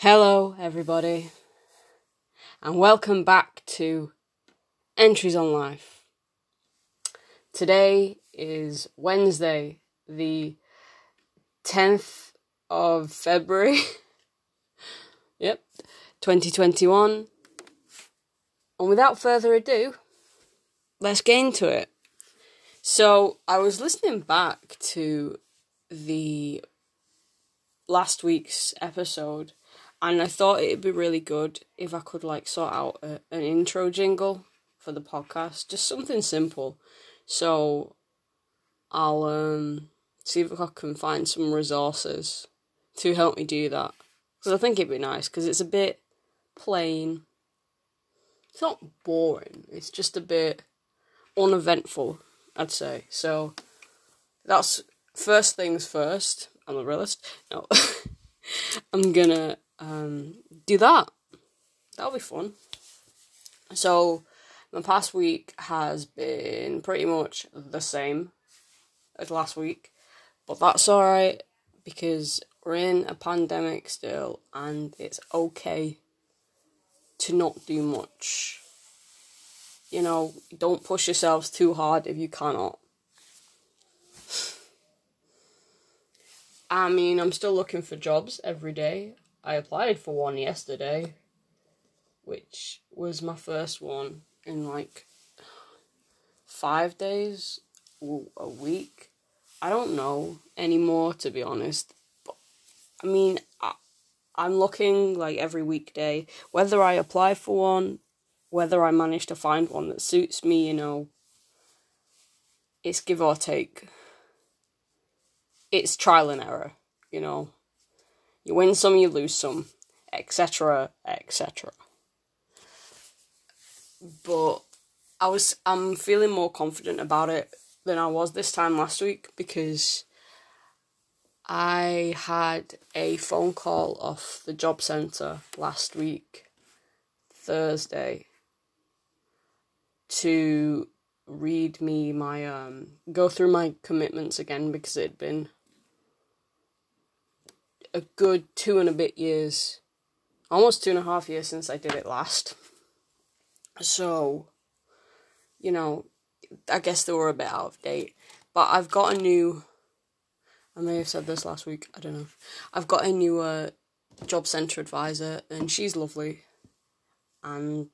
Hello, everybody, and welcome back to Entries on Life. Today is Wednesday, the 10th of February. yep, 2021. And without further ado, let's get into it. So, I was listening back to the last week's episode and I thought it'd be really good if I could like sort out a, an intro jingle for the podcast, just something simple. So I'll um see if I can find some resources to help me do that because I think it'd be nice because it's a bit plain. It's not boring. It's just a bit uneventful, I'd say. So that's first things first. I'm a realist. No, I'm gonna um, do that. That'll be fun. So, my past week has been pretty much the same as last week, but that's alright because we're in a pandemic still and it's okay to not do much. You know, don't push yourselves too hard if you cannot. I mean, I'm still looking for jobs every day. I applied for one yesterday, which was my first one in like five days, a week. I don't know anymore, to be honest. But I mean, I, I'm looking like every weekday, whether I apply for one, whether I manage to find one that suits me, you know. It's give or take. It's trial and error, you know. You win some, you lose some, etc., etc. But I was I'm feeling more confident about it than I was this time last week because I had a phone call off the job centre last week, Thursday, to read me my um go through my commitments again because it had been a good two and a bit years, almost two and a half years since I did it last. So, you know, I guess they were a bit out of date. But I've got a new. I may have said this last week. I don't know. I've got a new uh, job centre advisor, and she's lovely. And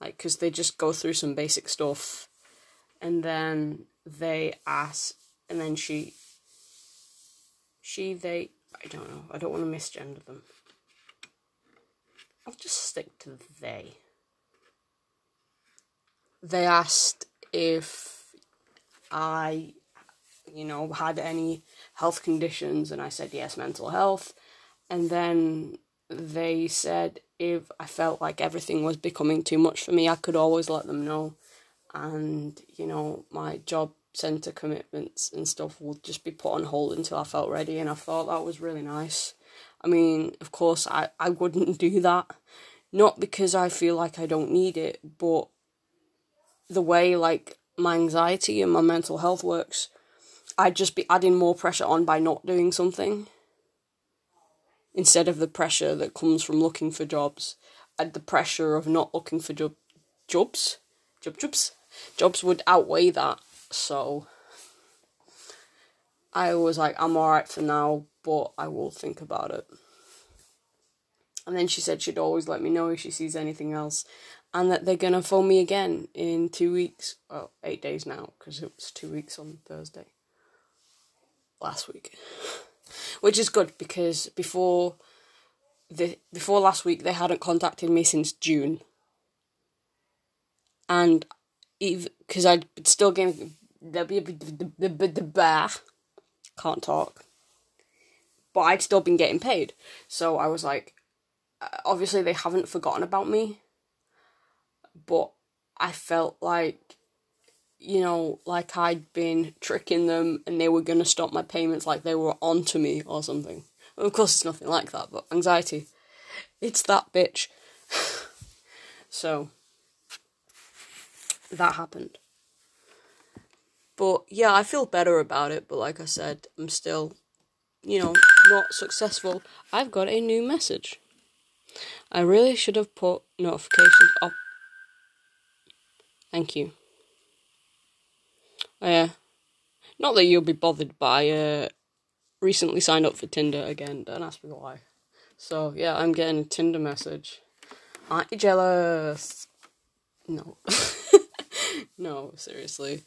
like, cause they just go through some basic stuff, and then they ask, and then she. She they I don't know. I don't want to misgender them. I'll just stick to they. They asked if I, you know, had any health conditions, and I said yes, mental health. And then they said if I felt like everything was becoming too much for me, I could always let them know. And, you know, my job centre commitments and stuff would just be put on hold until I felt ready, and I thought that was really nice. I mean, of course, I, I wouldn't do that, not because I feel like I don't need it, but the way like my anxiety and my mental health works, I'd just be adding more pressure on by not doing something. Instead of the pressure that comes from looking for jobs, and the pressure of not looking for job jobs, job jobs, jobs would outweigh that so I was like, I'm alright for now, but I will think about it. And then she said she'd always let me know if she sees anything else, and that they're gonna phone me again in two weeks. Well, eight days now, because it was two weeks on Thursday last week, which is good because before the before last week they hadn't contacted me since June, and because I'd still getting can't talk. But I'd still been getting paid. So I was like, uh, obviously they haven't forgotten about me. But I felt like, you know, like I'd been tricking them and they were going to stop my payments like they were onto me or something. of course, it's nothing like that, but anxiety. It's that bitch. so, that happened. But yeah, I feel better about it. But like I said, I'm still you know, not successful, I've got a new message. I really should have put notifications up. Thank you. Oh, yeah. Not that you'll be bothered by uh recently signed up for Tinder again, don't ask me why. So yeah, I'm getting a Tinder message. Aren't you jealous? No. no, seriously.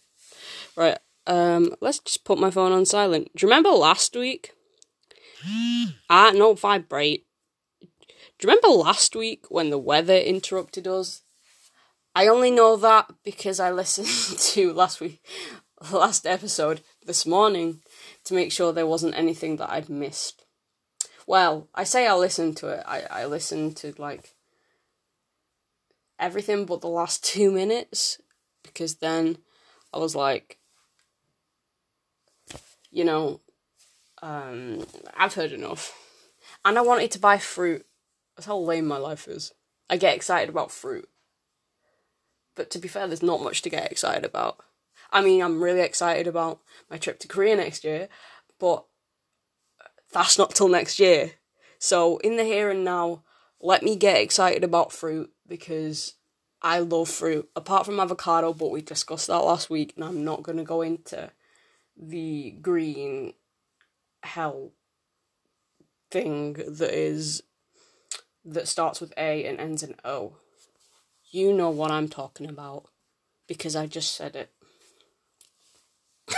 Right, um, let's just put my phone on silent. Do you remember last week? ah, no, vibrate. Do you remember last week when the weather interrupted us? I only know that because I listened to last week, last episode this morning to make sure there wasn't anything that I'd missed. Well, I say I listened to it. I, I listened to like everything but the last two minutes because then I was like, you know, um, I've heard enough. And I wanted to buy fruit. That's how lame my life is. I get excited about fruit. But to be fair, there's not much to get excited about. I mean, I'm really excited about my trip to Korea next year, but that's not till next year. So, in the here and now, let me get excited about fruit because I love fruit, apart from avocado, but we discussed that last week, and I'm not going to go into the green hell thing that is that starts with A and ends in O. You know what I'm talking about because I just said it.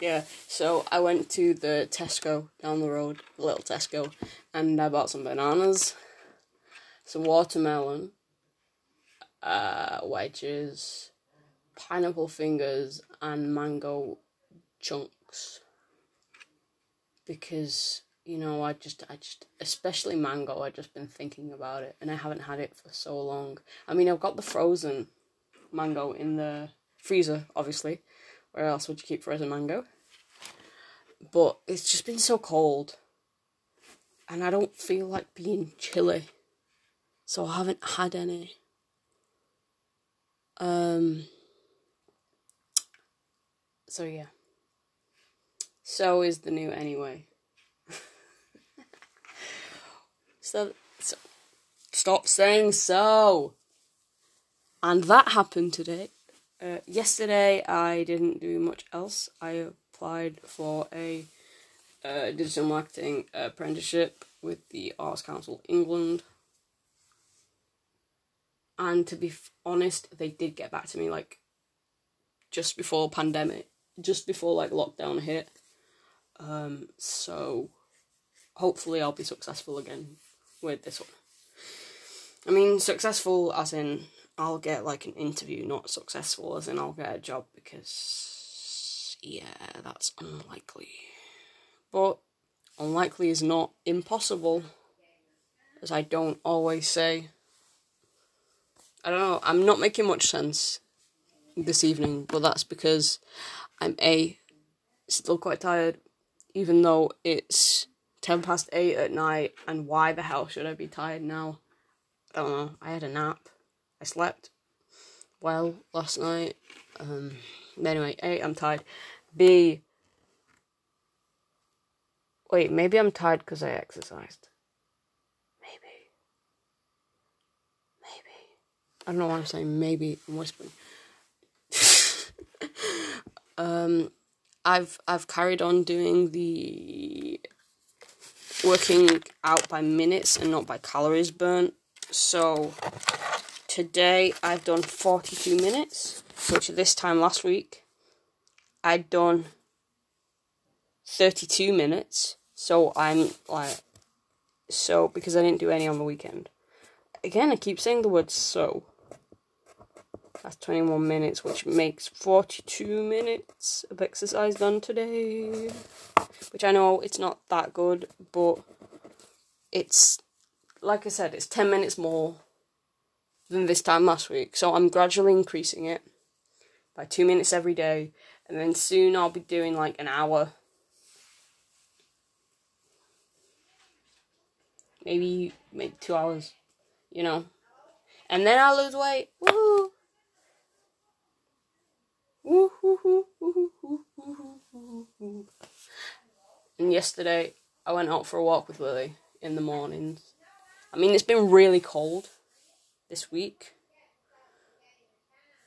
yeah, so I went to the Tesco down the road, the little Tesco, and I bought some bananas, some watermelon, uh, wedges, pineapple fingers, and mango chunks. Because you know, I just, I just, especially mango. I've just been thinking about it, and I haven't had it for so long. I mean, I've got the frozen mango in the freezer, obviously. Where else would you keep frozen mango? But it's just been so cold, and I don't feel like being chilly, so I haven't had any. Um. So yeah. So is the new anyway. so, so stop saying so. And that happened today. Uh, yesterday I didn't do much else. I applied for a uh, digital marketing apprenticeship with the Arts Council England. And to be honest, they did get back to me like just before pandemic, just before like lockdown hit. Um, so hopefully I'll be successful again with this one. I mean, successful as in I'll get like an interview, not successful as in I'll get a job because yeah, that's unlikely. But unlikely is not impossible, as I don't always say. I don't know, I'm not making much sense this evening, but that's because I'm A, still quite tired, even though it's 10 past 8 at night, and why the hell should I be tired now? I don't know, I had a nap. I slept well last night. Um, anyway, A, I'm tired. B, wait, maybe I'm tired because I exercised. Maybe. Maybe. I don't know why I'm saying maybe. I'm whispering. um, I've I've carried on doing the working out by minutes and not by calories burnt. So today I've done 42 minutes, which this time last week I'd done 32 minutes. So I'm like, so because I didn't do any on the weekend. Again, I keep saying the word so. That's 21 minutes, which makes 42 minutes of exercise done today. Which I know it's not that good, but it's, like I said, it's 10 minutes more than this time last week. So I'm gradually increasing it by two minutes every day, and then soon I'll be doing like an hour. Maybe maybe two hours, you know. And then I'll lose weight. And yesterday, I went out for a walk with Lily in the mornings. I mean, it's been really cold this week.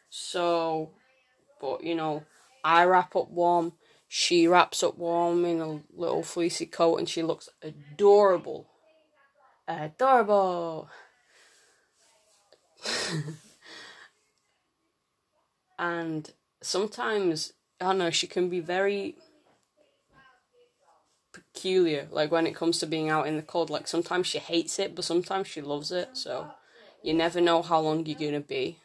So, but you know, I wrap up warm. She wraps up warm in a little fleecy coat and she looks adorable. Adorable. and sometimes, I don't know, she can be very peculiar. Like when it comes to being out in the cold, like sometimes she hates it, but sometimes she loves it. So you never know how long you're gonna be.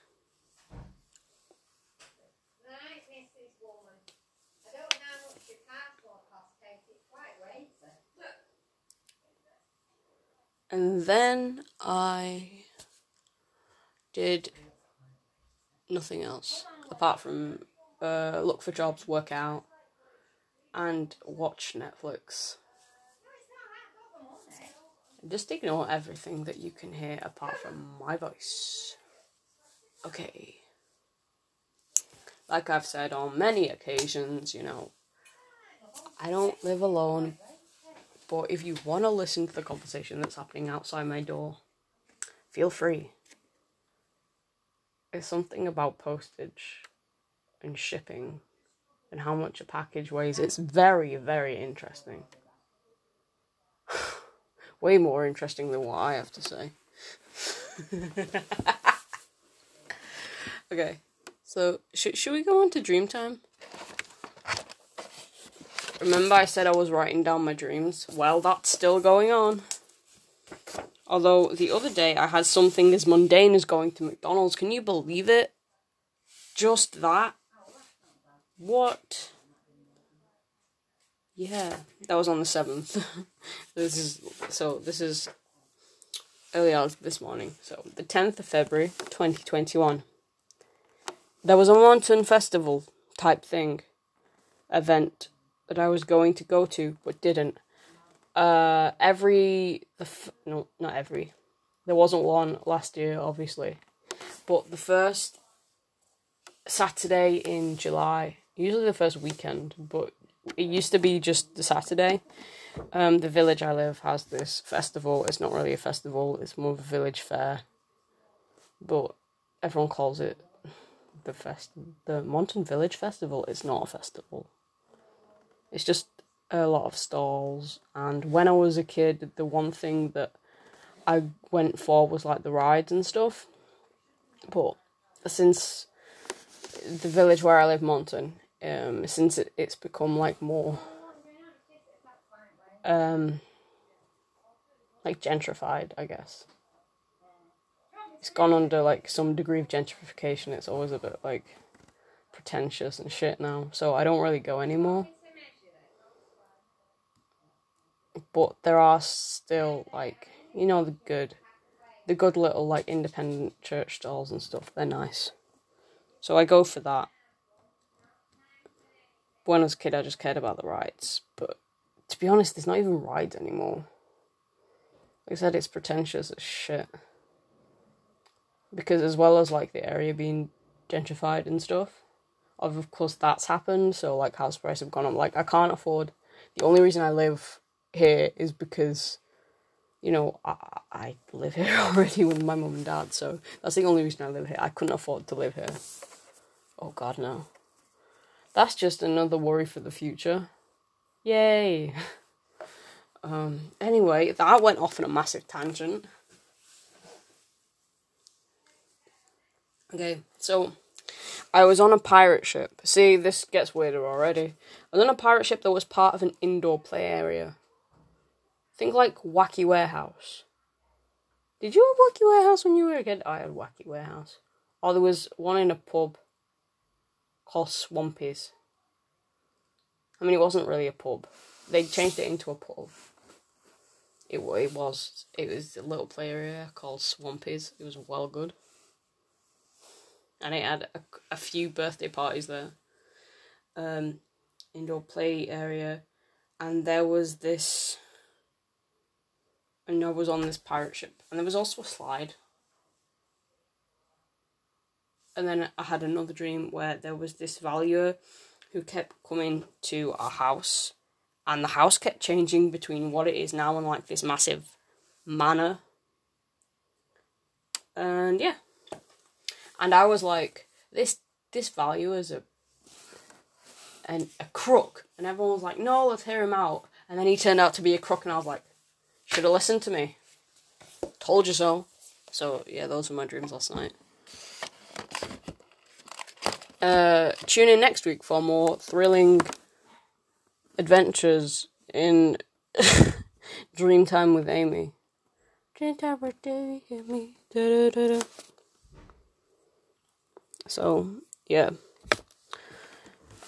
And then I did nothing else apart from uh, look for jobs, work out, and watch Netflix. Just ignore everything that you can hear apart from my voice. Okay. Like I've said on many occasions, you know, I don't live alone, but if you want to listen to the conversation that's happening outside my door, feel free. It's something about postage and shipping and how much a package weighs. It's very, very interesting. Way more interesting than what I have to say. okay, so sh- should we go on to dream time? Remember, I said I was writing down my dreams? Well, that's still going on. Although the other day I had something as mundane as going to McDonald's. Can you believe it? Just that. What? Yeah, that was on the seventh. this is so. This is early hours this morning. So the tenth of February, twenty twenty one. There was a Monton festival type thing, event that I was going to go to but didn't. Uh, every the f- no not every, there wasn't one last year obviously, but the first Saturday in July usually the first weekend, but it used to be just the Saturday. Um, the village I live has this festival. It's not really a festival; it's more of a village fair. But everyone calls it the fest, the Monton Village Festival. It's not a festival. It's just a lot of stalls. And when I was a kid, the one thing that I went for was like the rides and stuff. But since the village where I live, Monton, um, since it, it's become like more um, like gentrified, I guess. It's gone under like some degree of gentrification. It's always a bit like pretentious and shit now, so I don't really go anymore. But there are still like you know the good, the good little like independent church stalls and stuff. They're nice, so I go for that when I was a kid, I just cared about the rides. But to be honest, there's not even rides anymore. Like I said, it's pretentious as shit. Because as well as like the area being gentrified and stuff, of course that's happened. So like house prices have gone up. Like I can't afford. The only reason I live here is because, you know, I I live here already with my mum and dad. So that's the only reason I live here. I couldn't afford to live here. Oh God, no. That's just another worry for the future. Yay! Um, anyway, that went off on a massive tangent. Okay, so I was on a pirate ship. See, this gets weirder already. I was on a pirate ship that was part of an indoor play area. Think like Wacky Warehouse. Did you have Wacky Warehouse when you were a kid? I had Wacky Warehouse. Or there was one in a pub called Swampies. I mean, it wasn't really a pub. They changed it into a pub. It, it was it was a little play area called Swampies. It was well good, and it had a, a few birthday parties there. Um, indoor play area, and there was this. And I was on this pirate ship, and there was also a slide and then I had another dream where there was this valuer who kept coming to our house and the house kept changing between what it is now and like this massive manor. And yeah. And I was like, this this valuer is a and a crook. And everyone was like, no, let's hear him out. And then he turned out to be a crook, and I was like, should have listened to me. Told you so. So, yeah, those were my dreams last night. Uh, tune in next week for more thrilling adventures in Dreamtime with Amy. Dreamtime with Amy. Da, da, da, so, yeah.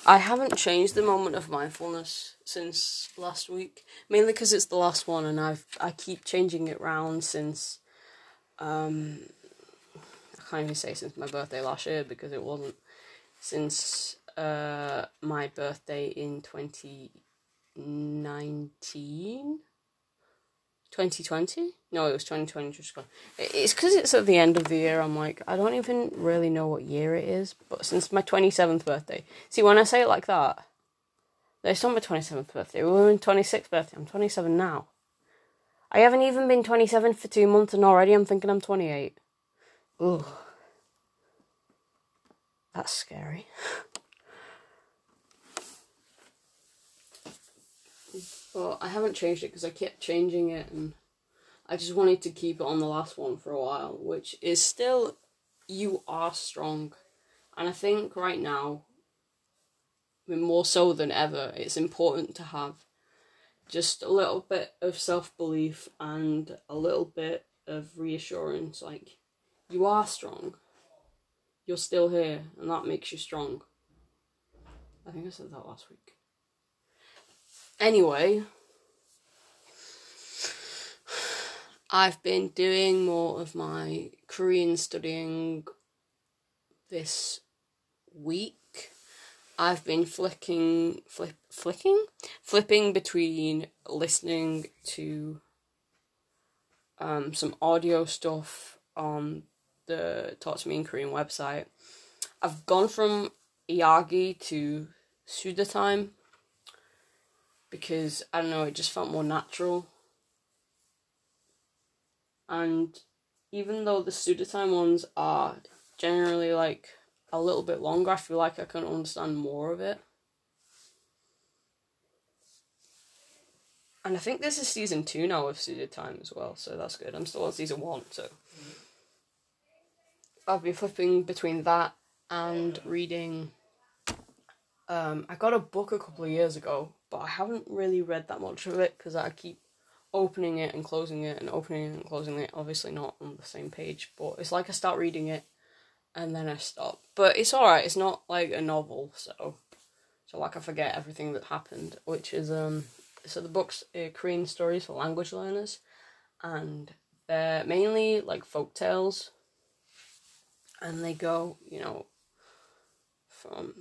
I haven't changed the moment of mindfulness since last week, mainly because it's the last one, and I've I keep changing it round since. Um, I can't even say since my birthday last year because it wasn't since uh my birthday in twenty nineteen. 2020? No, it was 2020 just gone. It's because it's at the end of the year. I'm like, I don't even really know what year it is. But since my 27th birthday. See, when I say it like that, it's not my 27th birthday. We were in 26th birthday. I'm 27 now. I haven't even been 27 for two months and already I'm thinking I'm 28. Ugh. That's scary. But I haven't changed it because I kept changing it and I just wanted to keep it on the last one for a while, which is still you are strong. And I think right now, more so than ever, it's important to have just a little bit of self belief and a little bit of reassurance. Like, you are strong. You're still here, and that makes you strong. I think I said that last week. Anyway, I've been doing more of my Korean studying this week. I've been flicking, flip, flicking, flipping between listening to um, some audio stuff on the Talk to Me in Korean website. I've gone from Iyagi to Sudatime because I don't know, it just felt more natural. And even though the Sudatime ones are generally like a little bit longer, I feel like I can understand more of it. And I think this is season two now of Sudatime as well, so that's good. I'm still on season one, so. I'll be flipping between that and reading. Um, I got a book a couple of years ago but I haven't really read that much of it because I keep opening it and closing it and opening it and closing it. Obviously, not on the same page, but it's like I start reading it and then I stop. But it's alright, it's not like a novel, so. So, like, I forget everything that happened, which is, um, so the book's uh, Korean stories for language learners, and they're mainly like folk tales, and they go, you know, from,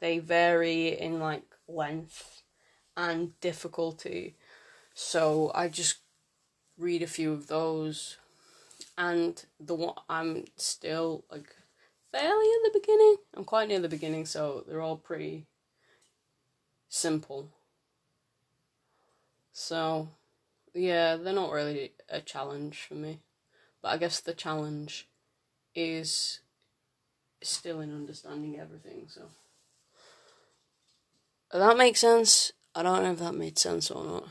they vary in like length and difficulty. So I just read a few of those, and the one I'm still like fairly at the beginning. I'm quite near the beginning, so they're all pretty simple. So, yeah, they're not really a challenge for me. But I guess the challenge is still in understanding everything, so. That makes sense. I don't know if that made sense or not.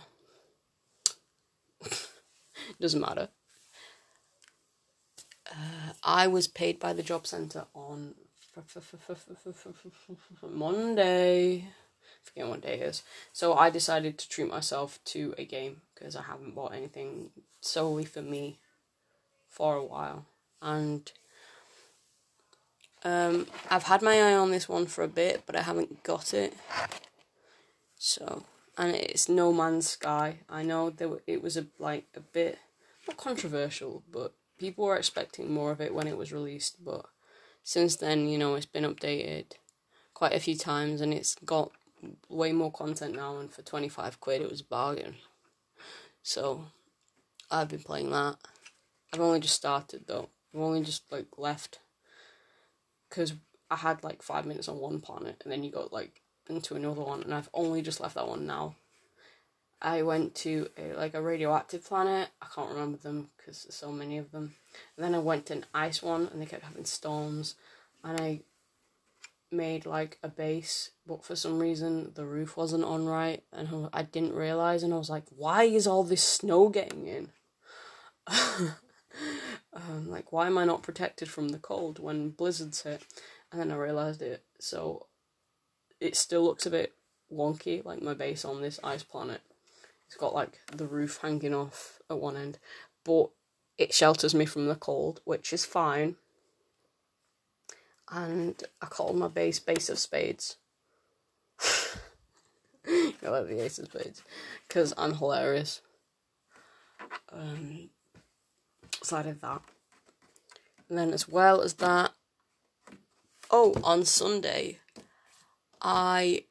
Doesn't matter. Uh, I was paid by the job centre on Monday. Forget what day it is. So I decided to treat myself to a game because I haven't bought anything solely for me for a while. And um, I've had my eye on this one for a bit, but I haven't got it. So, and it's No Man's Sky. I know there it was a like a bit not controversial, but people were expecting more of it when it was released. But since then, you know, it's been updated quite a few times, and it's got way more content now. And for twenty five quid, it was a bargain. So, I've been playing that. I've only just started though. I've only just like left because I had like five minutes on one planet, and then you got like into another one, and I've only just left that one now. I went to a, like a radioactive planet. I can't remember them because there's so many of them. And then I went to an ice one, and they kept having storms. And I made like a base, but for some reason the roof wasn't on right, and I didn't realize. And I was like, "Why is all this snow getting in?" um, like, why am I not protected from the cold when blizzards hit? And then I realized it. So it still looks a bit wonky, like my base on this ice planet. It's got like the roof hanging off at one end, but it shelters me from the cold, which is fine. And I call my base Base of Spades. I like the Ace of Spades because I'm hilarious. Um, so I did that. And then, as well as that, oh, on Sunday, I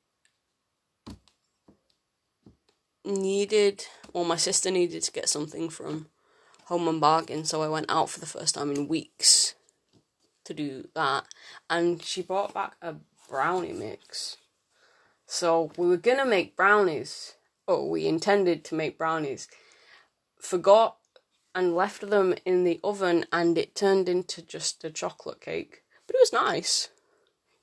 needed, well, my sister needed to get something from Home and Bargain, so I went out for the first time in weeks to do that. And she brought back a brownie mix. So we were gonna make brownies. Oh, we intended to make brownies. Forgot and left them in the oven, and it turned into just a chocolate cake. But it was nice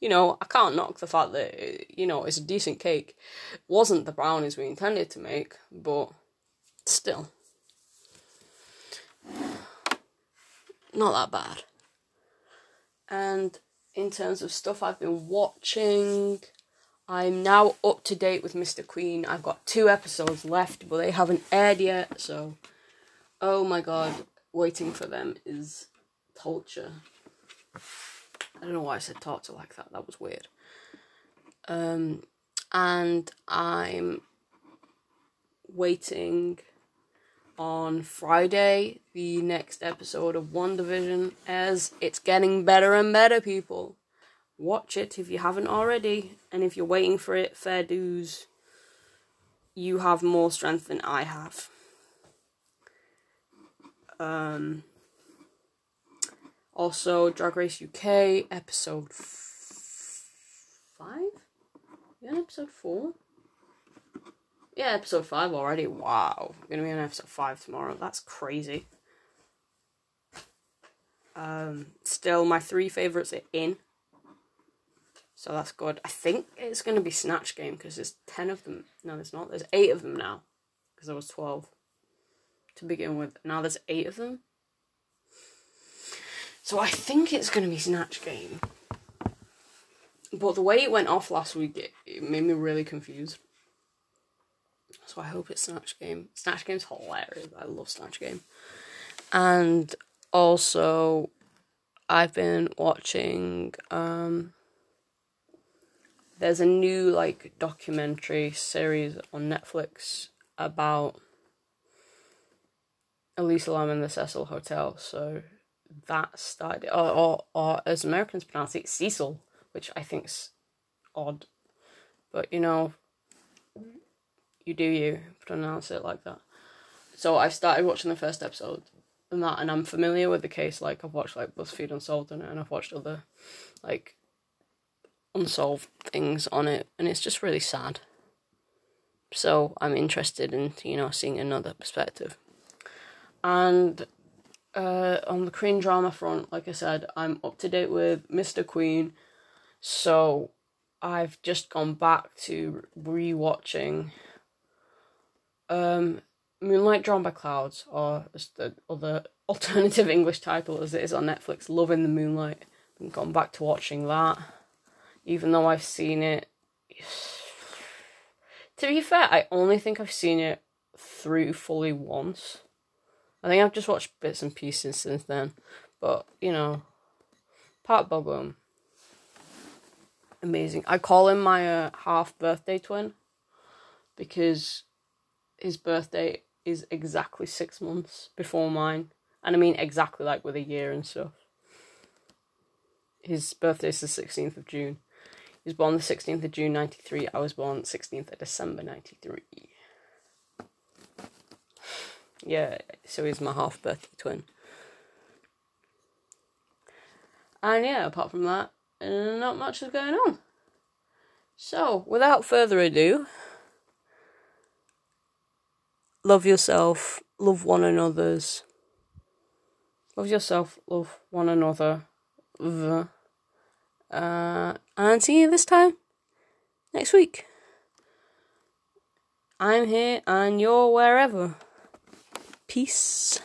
you know, I can't knock the fact that, uh, you know, it's a decent cake. It wasn't the brownies we intended to make, but still. Not that bad. And in terms of stuff I've been watching, I'm now up to date with Mr. Queen. I've got two episodes left, but they haven't aired yet, so oh my god, waiting for them is torture. I don't know why I said torture like that. That was weird. Um, and I'm waiting on Friday the next episode of WandaVision as it's getting better and better, people. Watch it if you haven't already, and if you're waiting for it, fair dues. You have more strength than I have. Um, also, Drag Race UK episode f- five. Yeah, episode four. Yeah, episode five already. Wow, gonna be on episode five tomorrow. That's crazy. Um, still, my three favorites are in, so that's good. I think it's gonna be Snatch Game because there's ten of them. No, there's not. There's eight of them now because there was twelve to begin with. Now there's eight of them. So I think it's going to be Snatch Game. But the way it went off last week, it, it made me really confused. So I hope it's Snatch Game. Snatch Game's hilarious. I love Snatch Game. And also, I've been watching. Um, there's a new like documentary series on Netflix about Elisa Lam and the Cecil Hotel. So that started, or, or, or as Americans pronounce it, Cecil, which I think's odd. But you know, you do you pronounce it like that. So I started watching the first episode and that, and I'm familiar with the case. Like I've watched like BuzzFeed Unsolved on it, and I've watched other like unsolved things on it, and it's just really sad. So I'm interested in you know seeing another perspective, and uh, on the Korean drama front, like I said, I'm up to date with Mr. Queen, so I've just gone back to rewatching um, Moonlight Drawn by Clouds, or the other alternative English title as it is on Netflix, Love in the Moonlight. I've gone back to watching that, even though I've seen it. To be fair, I only think I've seen it through fully once. I think I've just watched bits and pieces since then. But, you know, Park Bo Amazing. I call him my uh, half birthday twin because his birthday is exactly six months before mine. And I mean exactly like with a year and stuff. His birthday is the 16th of June. He was born the 16th of June 93. I was born 16th of December 93 yeah, so he's my half birthday twin. And yeah, apart from that, not much is going on. So, without further ado, love yourself, love one another's. Love yourself, love one another. Uh, and see you this time next week. I'm here and you're wherever. Peace.